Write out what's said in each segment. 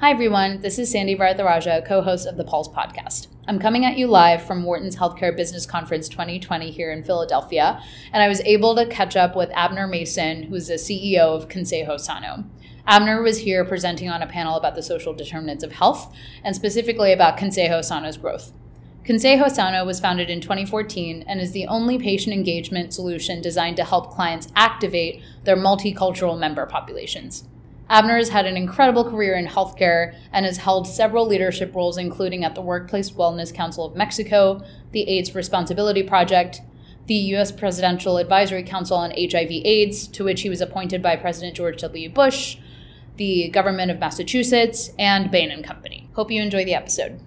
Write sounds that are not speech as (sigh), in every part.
Hi, everyone. This is Sandy Varadaraja, co host of the Pulse podcast. I'm coming at you live from Wharton's Healthcare Business Conference 2020 here in Philadelphia, and I was able to catch up with Abner Mason, who's the CEO of ConsejoSano. Abner was here presenting on a panel about the social determinants of health, and specifically about ConsejoSano's growth. ConsejoSano was founded in 2014 and is the only patient engagement solution designed to help clients activate their multicultural member populations. Abner has had an incredible career in healthcare and has held several leadership roles, including at the Workplace Wellness Council of Mexico, the AIDS Responsibility Project, the U.S. Presidential Advisory Council on HIV/AIDS, to which he was appointed by President George W. Bush, the government of Massachusetts, and Bain and Company. Hope you enjoy the episode.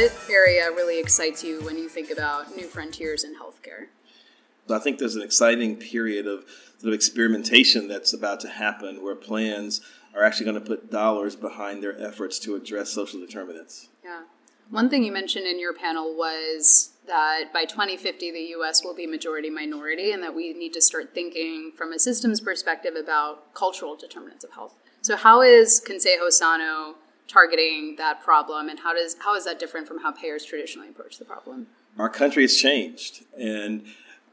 What area really excites you when you think about new frontiers in healthcare? I think there's an exciting period of sort of experimentation that's about to happen where plans are actually going to put dollars behind their efforts to address social determinants. Yeah. One thing you mentioned in your panel was that by 2050 the US will be majority minority and that we need to start thinking from a systems perspective about cultural determinants of health. So how is ConsejoSano targeting that problem and how does how is that different from how payers traditionally approach the problem our country has changed and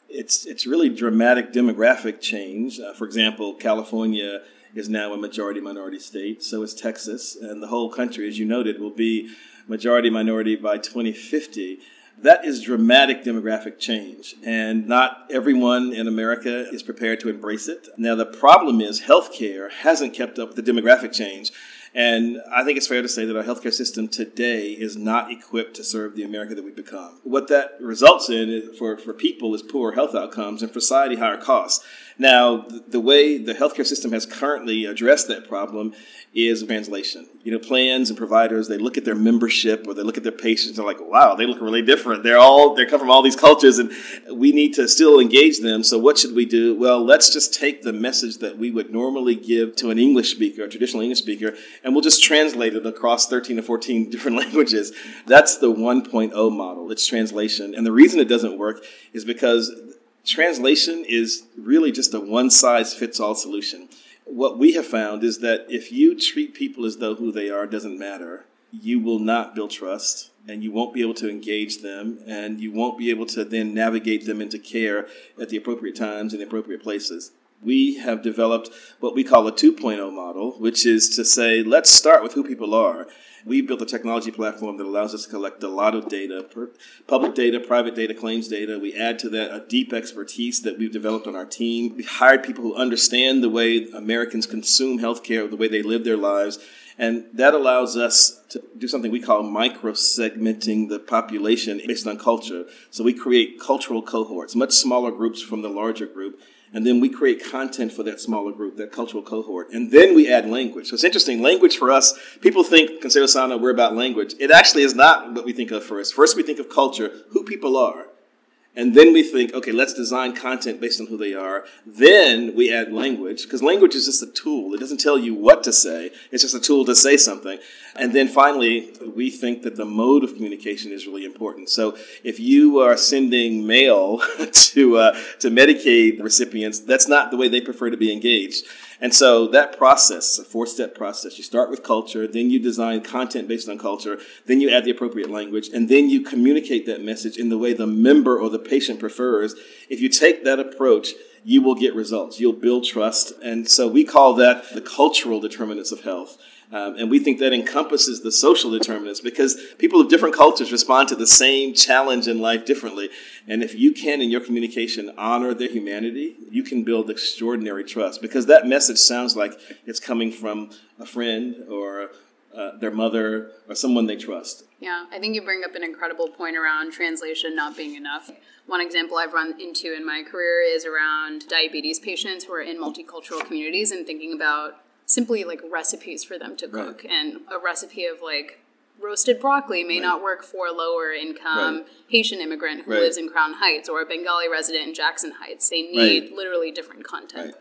it's it's really dramatic demographic change uh, for example california is now a majority minority state so is texas and the whole country as you noted will be majority minority by 2050 that is dramatic demographic change, and not everyone in America is prepared to embrace it. Now, the problem is healthcare hasn't kept up with the demographic change. And I think it's fair to say that our healthcare system today is not equipped to serve the America that we've become. What that results in for, for people is poor health outcomes and for society higher costs. Now, the way the healthcare system has currently addressed that problem is translation. You know, plans and providers, they look at their membership or they look at their patients and they're like, wow, they look really different. They're all, they come from all these cultures and we need to still engage them. So what should we do? Well, let's just take the message that we would normally give to an English speaker, a traditional English speaker, and we'll just translate it across 13 to 14 (laughs) different languages. That's the 1.0 model. It's translation. And the reason it doesn't work is because translation is really just a one size fits all solution. What we have found is that if you treat people as though who they are doesn't matter, you will not build trust and you won't be able to engage them and you won't be able to then navigate them into care at the appropriate times and the appropriate places. We have developed what we call a 2.0 model, which is to say, let's start with who people are we built a technology platform that allows us to collect a lot of data, public data, private data, claims data. We add to that a deep expertise that we've developed on our team. We hired people who understand the way Americans consume healthcare, the way they live their lives. And that allows us to do something we call micro segmenting the population based on culture. So we create cultural cohorts, much smaller groups from the larger group and then we create content for that smaller group, that cultural cohort. And then we add language. So it's interesting. Language for us, people think, ConsejoSano, we're about language. It actually is not what we think of first. First, we think of culture, who people are. And then we think, okay, let's design content based on who they are. Then we add language, because language is just a tool. It doesn't tell you what to say, it's just a tool to say something. And then finally, we think that the mode of communication is really important. So if you are sending mail (laughs) to, uh, to Medicaid recipients, that's not the way they prefer to be engaged. And so that process, a four step process, you start with culture, then you design content based on culture, then you add the appropriate language, and then you communicate that message in the way the member or the patient prefers. If you take that approach, you will get results. You'll build trust. And so we call that the cultural determinants of health. Um, and we think that encompasses the social determinants because people of different cultures respond to the same challenge in life differently. And if you can, in your communication, honor their humanity, you can build extraordinary trust because that message sounds like it's coming from a friend or uh, their mother or someone they trust. Yeah, I think you bring up an incredible point around translation not being enough. One example I've run into in my career is around diabetes patients who are in multicultural communities and thinking about simply like recipes for them to cook right. and a recipe of like roasted broccoli may right. not work for a lower income right. Haitian immigrant who lives in Crown Heights or a Bengali resident in Jackson Heights. They need literally different content.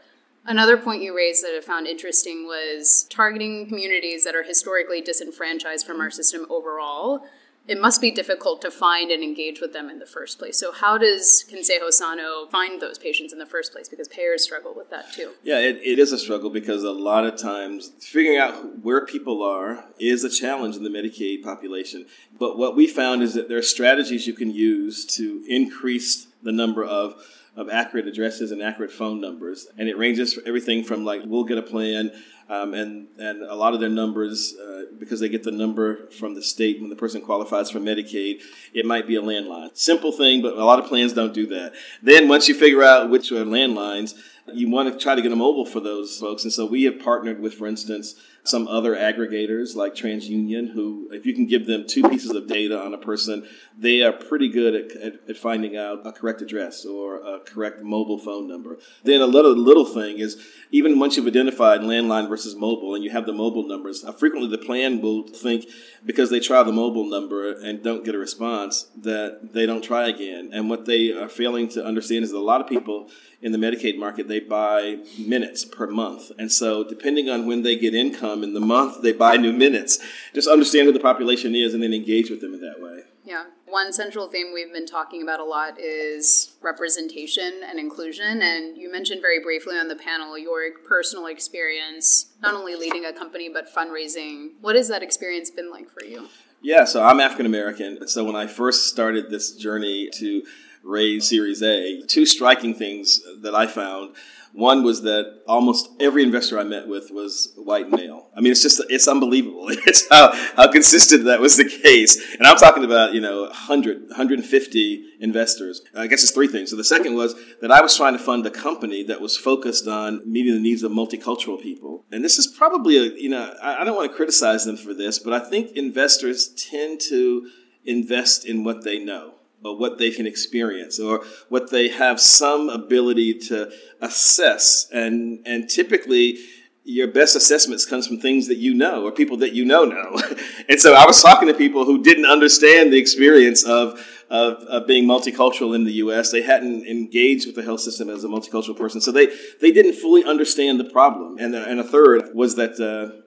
Another point you raised that I found interesting was targeting communities that are historically disenfranchised from our system overall it must be difficult to find and engage with them in the first place. So, how does ConsejoSano find those patients in the first place? Because payers struggle with that too. Yeah, it, it is a struggle because a lot of times figuring out where people are is a challenge in the Medicaid population. But what we found is that there are strategies you can use to increase the number of of accurate addresses and accurate phone numbers. And it ranges for everything from like, we'll get a plan um, and and a lot of their numbers, uh, because they get the number from the state when the person qualifies for Medicaid, it might be a landline. Simple thing, but a lot of plans don't do that. Then once you figure out which are landlines, you want to try to get a mobile for those folks. And so we have partnered with, for instance, some other aggregators like TransUnion, who, if you can give them two pieces of data on a person, they are pretty good at, at, at, finding out a correct address or a correct mobile phone number. Then a little little thing is even once you've identified landline versus mobile and you have the mobile numbers, frequently the plan will think because they try the mobile number and don't get a response that they don't try again. And what they are failing to understand is that a lot of people in the Medicaid market, they buy minutes per month. And so, depending on when they get income in the month, they buy new minutes. Just understand who the population is and then engage with them in that way. Yeah. One central theme we've been talking about a lot is representation and inclusion. And you mentioned very briefly on the panel your personal experience, not only leading a company, but fundraising. What has that experience been like for you? Yeah, so I'm African American. So when I first started this journey to raise Series A, two striking things that I found. One was that almost every investor I met with was white male. I mean, it's just, it's unbelievable. (laughs) It's how, how consistent that was the case. And I'm talking about, you know, 100, 150 investors. I guess it's three things. So the second was that I was trying to fund a company that was focused on meeting the needs of multicultural people. And this is probably a, you know, I, I don't want to criticize them for this, but I think investors tend to invest in what they know or what they can experience or what they have some ability to assess. And and typically your best assessments comes from things that you know or people that you know know. (laughs) And so i was talking to people who didn't understand the experience of, of, of being multicultural in the us they hadn't engaged with the health system as a multicultural person. So they, they didn't fully understand the problem. And, and a third was that uh,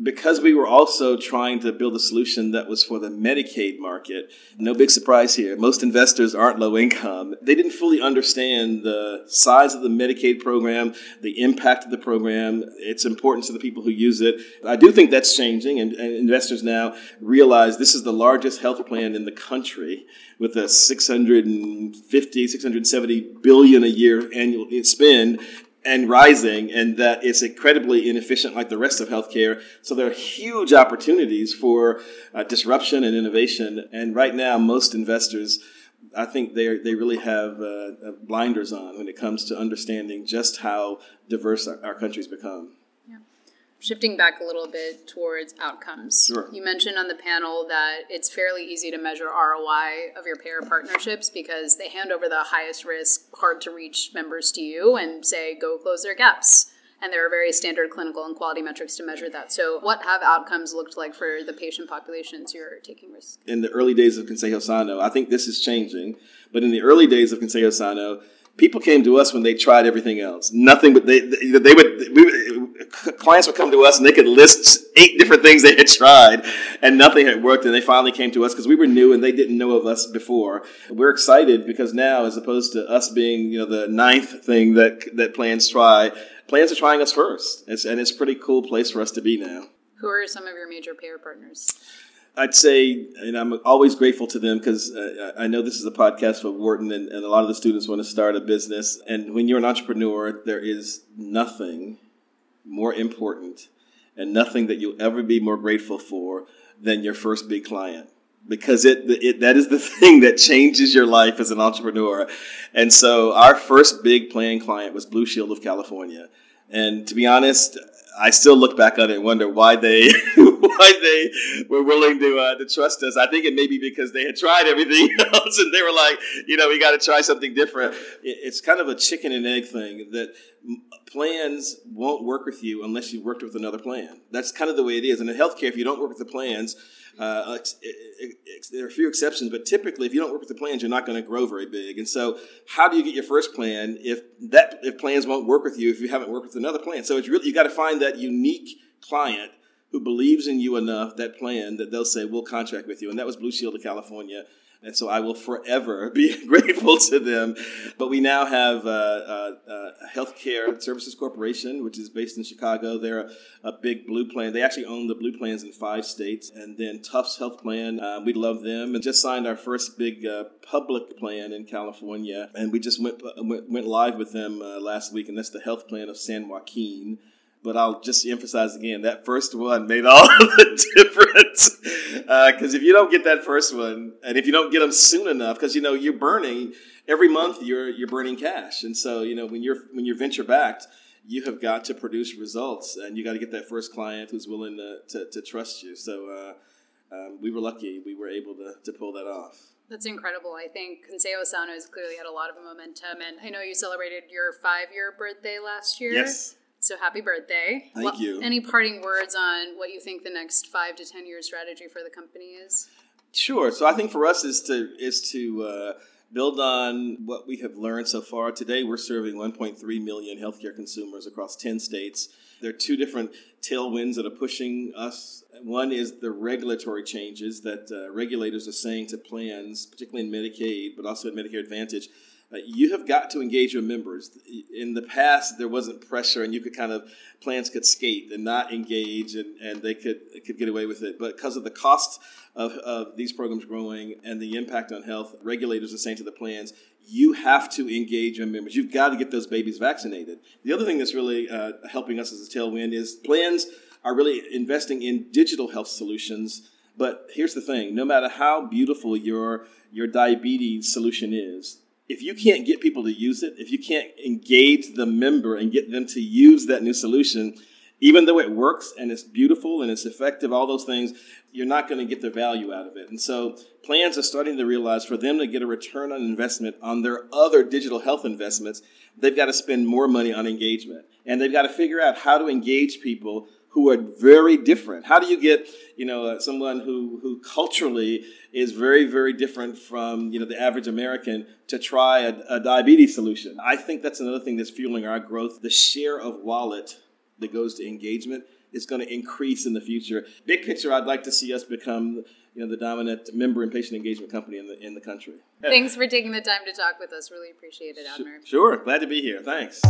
because we were also trying to build a solution that was for the Medicaid market, no big surprise here. Most investors aren't low income. They didn't fully understand the size of the Medicaid program, the impact of the program, its importance to the people who use it. I do think that's changing, and, and investors now realize this is the largest health plan in the country with a 650, 670 billion a year annual spend and rising, and that it's incredibly inefficient like the rest of healthcare. So there are huge opportunities for uh, disruption and innovation. And right now, most investors, I think they they really have uh, uh, blinders on when it comes to understanding just how diverse our, our country's become shifting back a little bit towards outcomes. Sure. You mentioned on the panel that it's fairly easy to measure ROI of your payer partnerships because they hand over the highest risk, hard to reach members to you and say, go close their gaps. And there are very standard clinical and quality metrics to measure that. So, what have outcomes looked like for the patient populations you're taking risks? In the early days of ConsejoSano, I think this is changing, but in the early days of ConsejoSano, people came to us when they tried everything else. Nothing but they, they, they would, we, clients would come to us and they could list eight different things they had tried and nothing had worked. And they finally came to us because we were new and they didn't know of us before. We're excited because now, as opposed to us being, you know, the ninth thing that, that plans try, plans are trying us first. It's, and it's a pretty cool place for us to be now. Who are some of your major payer partners? I'd say, and I'm always grateful to them because uh, I know this is a podcast for Wharton, and, and, a lot of the students want to start a business. And when you're an entrepreneur, there is nothing more important and nothing that you'll ever be more grateful for than your first big client because it, it that is the (laughs) thing that changes your life as an entrepreneur. And so our first big plan client was Blue Shield of California. And to be honest, I still look back on it and wonder why they (laughs) (laughs) why they were willing to uh, to trust us. I think it may be because they had tried everything (laughs) else and they were like, you know, we got to try something different. It's kind of a chicken and egg thing that plans won't work with you unless you've worked with another plan. That's kind of the way it is. And in healthcare, if you don't work with the plans, uh, there are a few exceptions, but typically, if you don't work with the plans, you're not going to grow very big. And so, how do you get your first plan if that if plans won't work with you if you haven't worked with another plan? So it's really you got to find that unique client who believes in you enough, that plan, that they'll say, we'll contract with you. And that was Blue Shield of California. And so I will forever (laughs) be (laughs) grateful to them. But we now have uh, uh, uh, Healthcare Services Corporation, which is based in Chicago. They're a, a, big blue plan. They actually own the blue plans in five states. And then Tufts Health Plan, uh, we love them. And just signed our first big uh, public plan in California. And we just went, went, went live with them uh, last week. And that's the health plan of San Joaquin. But I'll just emphasize again that first one made all (laughs) the difference. Because uh, if you don't get that first one, and if you don't get them soon enough, because you know you're burning every month, you're you're burning cash, and so you know when you're when you're venture backed, you have got to produce results, and you got to get that first client who's willing to to, to trust you. So uh, um, we were lucky; we were able to to pull that off. That's incredible. I think ConsejoSano has clearly had a lot of momentum, and I know you celebrated your five year birthday last year. Yes. So happy birthday. Thank what, you. Any parting words on what you think the next five to 10 year strategy for the company is? Sure. So I think for us is to, is to, uh, build on what we have learned so far. Today, we're serving 1.3 million healthcare consumers across 10 states. There are two different tailwinds that are pushing us. One is the regulatory changes that uh, regulators are saying to plans, particularly in Medicaid, but also in Medicare Advantage uh, you have got to engage your members. In the past, there wasn't pressure, and you could kind of plans could skate and not engage, and, and they could could get away with it. But because of the cost of, of these programs growing and the impact on health, regulators are saying to the plans, you have to engage your members. You've got to get those babies vaccinated. The other thing that's really uh, helping us as a tailwind is plans are really investing in digital health solutions. But here's the thing: no matter how beautiful your your diabetes solution is, if you can't get people to use it, if you can't engage the member and get them to use that new solution, even though it works and it's beautiful and it's effective, all those things, you're not going to get the value out of it. And so plans are starting to realize for them to get a return on investment on their other digital health investments, they've got to spend more money on engagement. And they've got to figure out how to engage people who are very different. How do you get, you know, uh, someone who, who culturally is very, very different from, you know, the average American to try a, a diabetes solution? I think that's another thing that's fueling our growth. The share of wallet that goes to engagement is going to increase in the future. Big picture, I'd like to see us become, you know, the dominant member and patient engagement company in the in the country. Thanks for taking the time to talk with us. Really appreciate it, Abner. Sure, glad to be here. Thanks.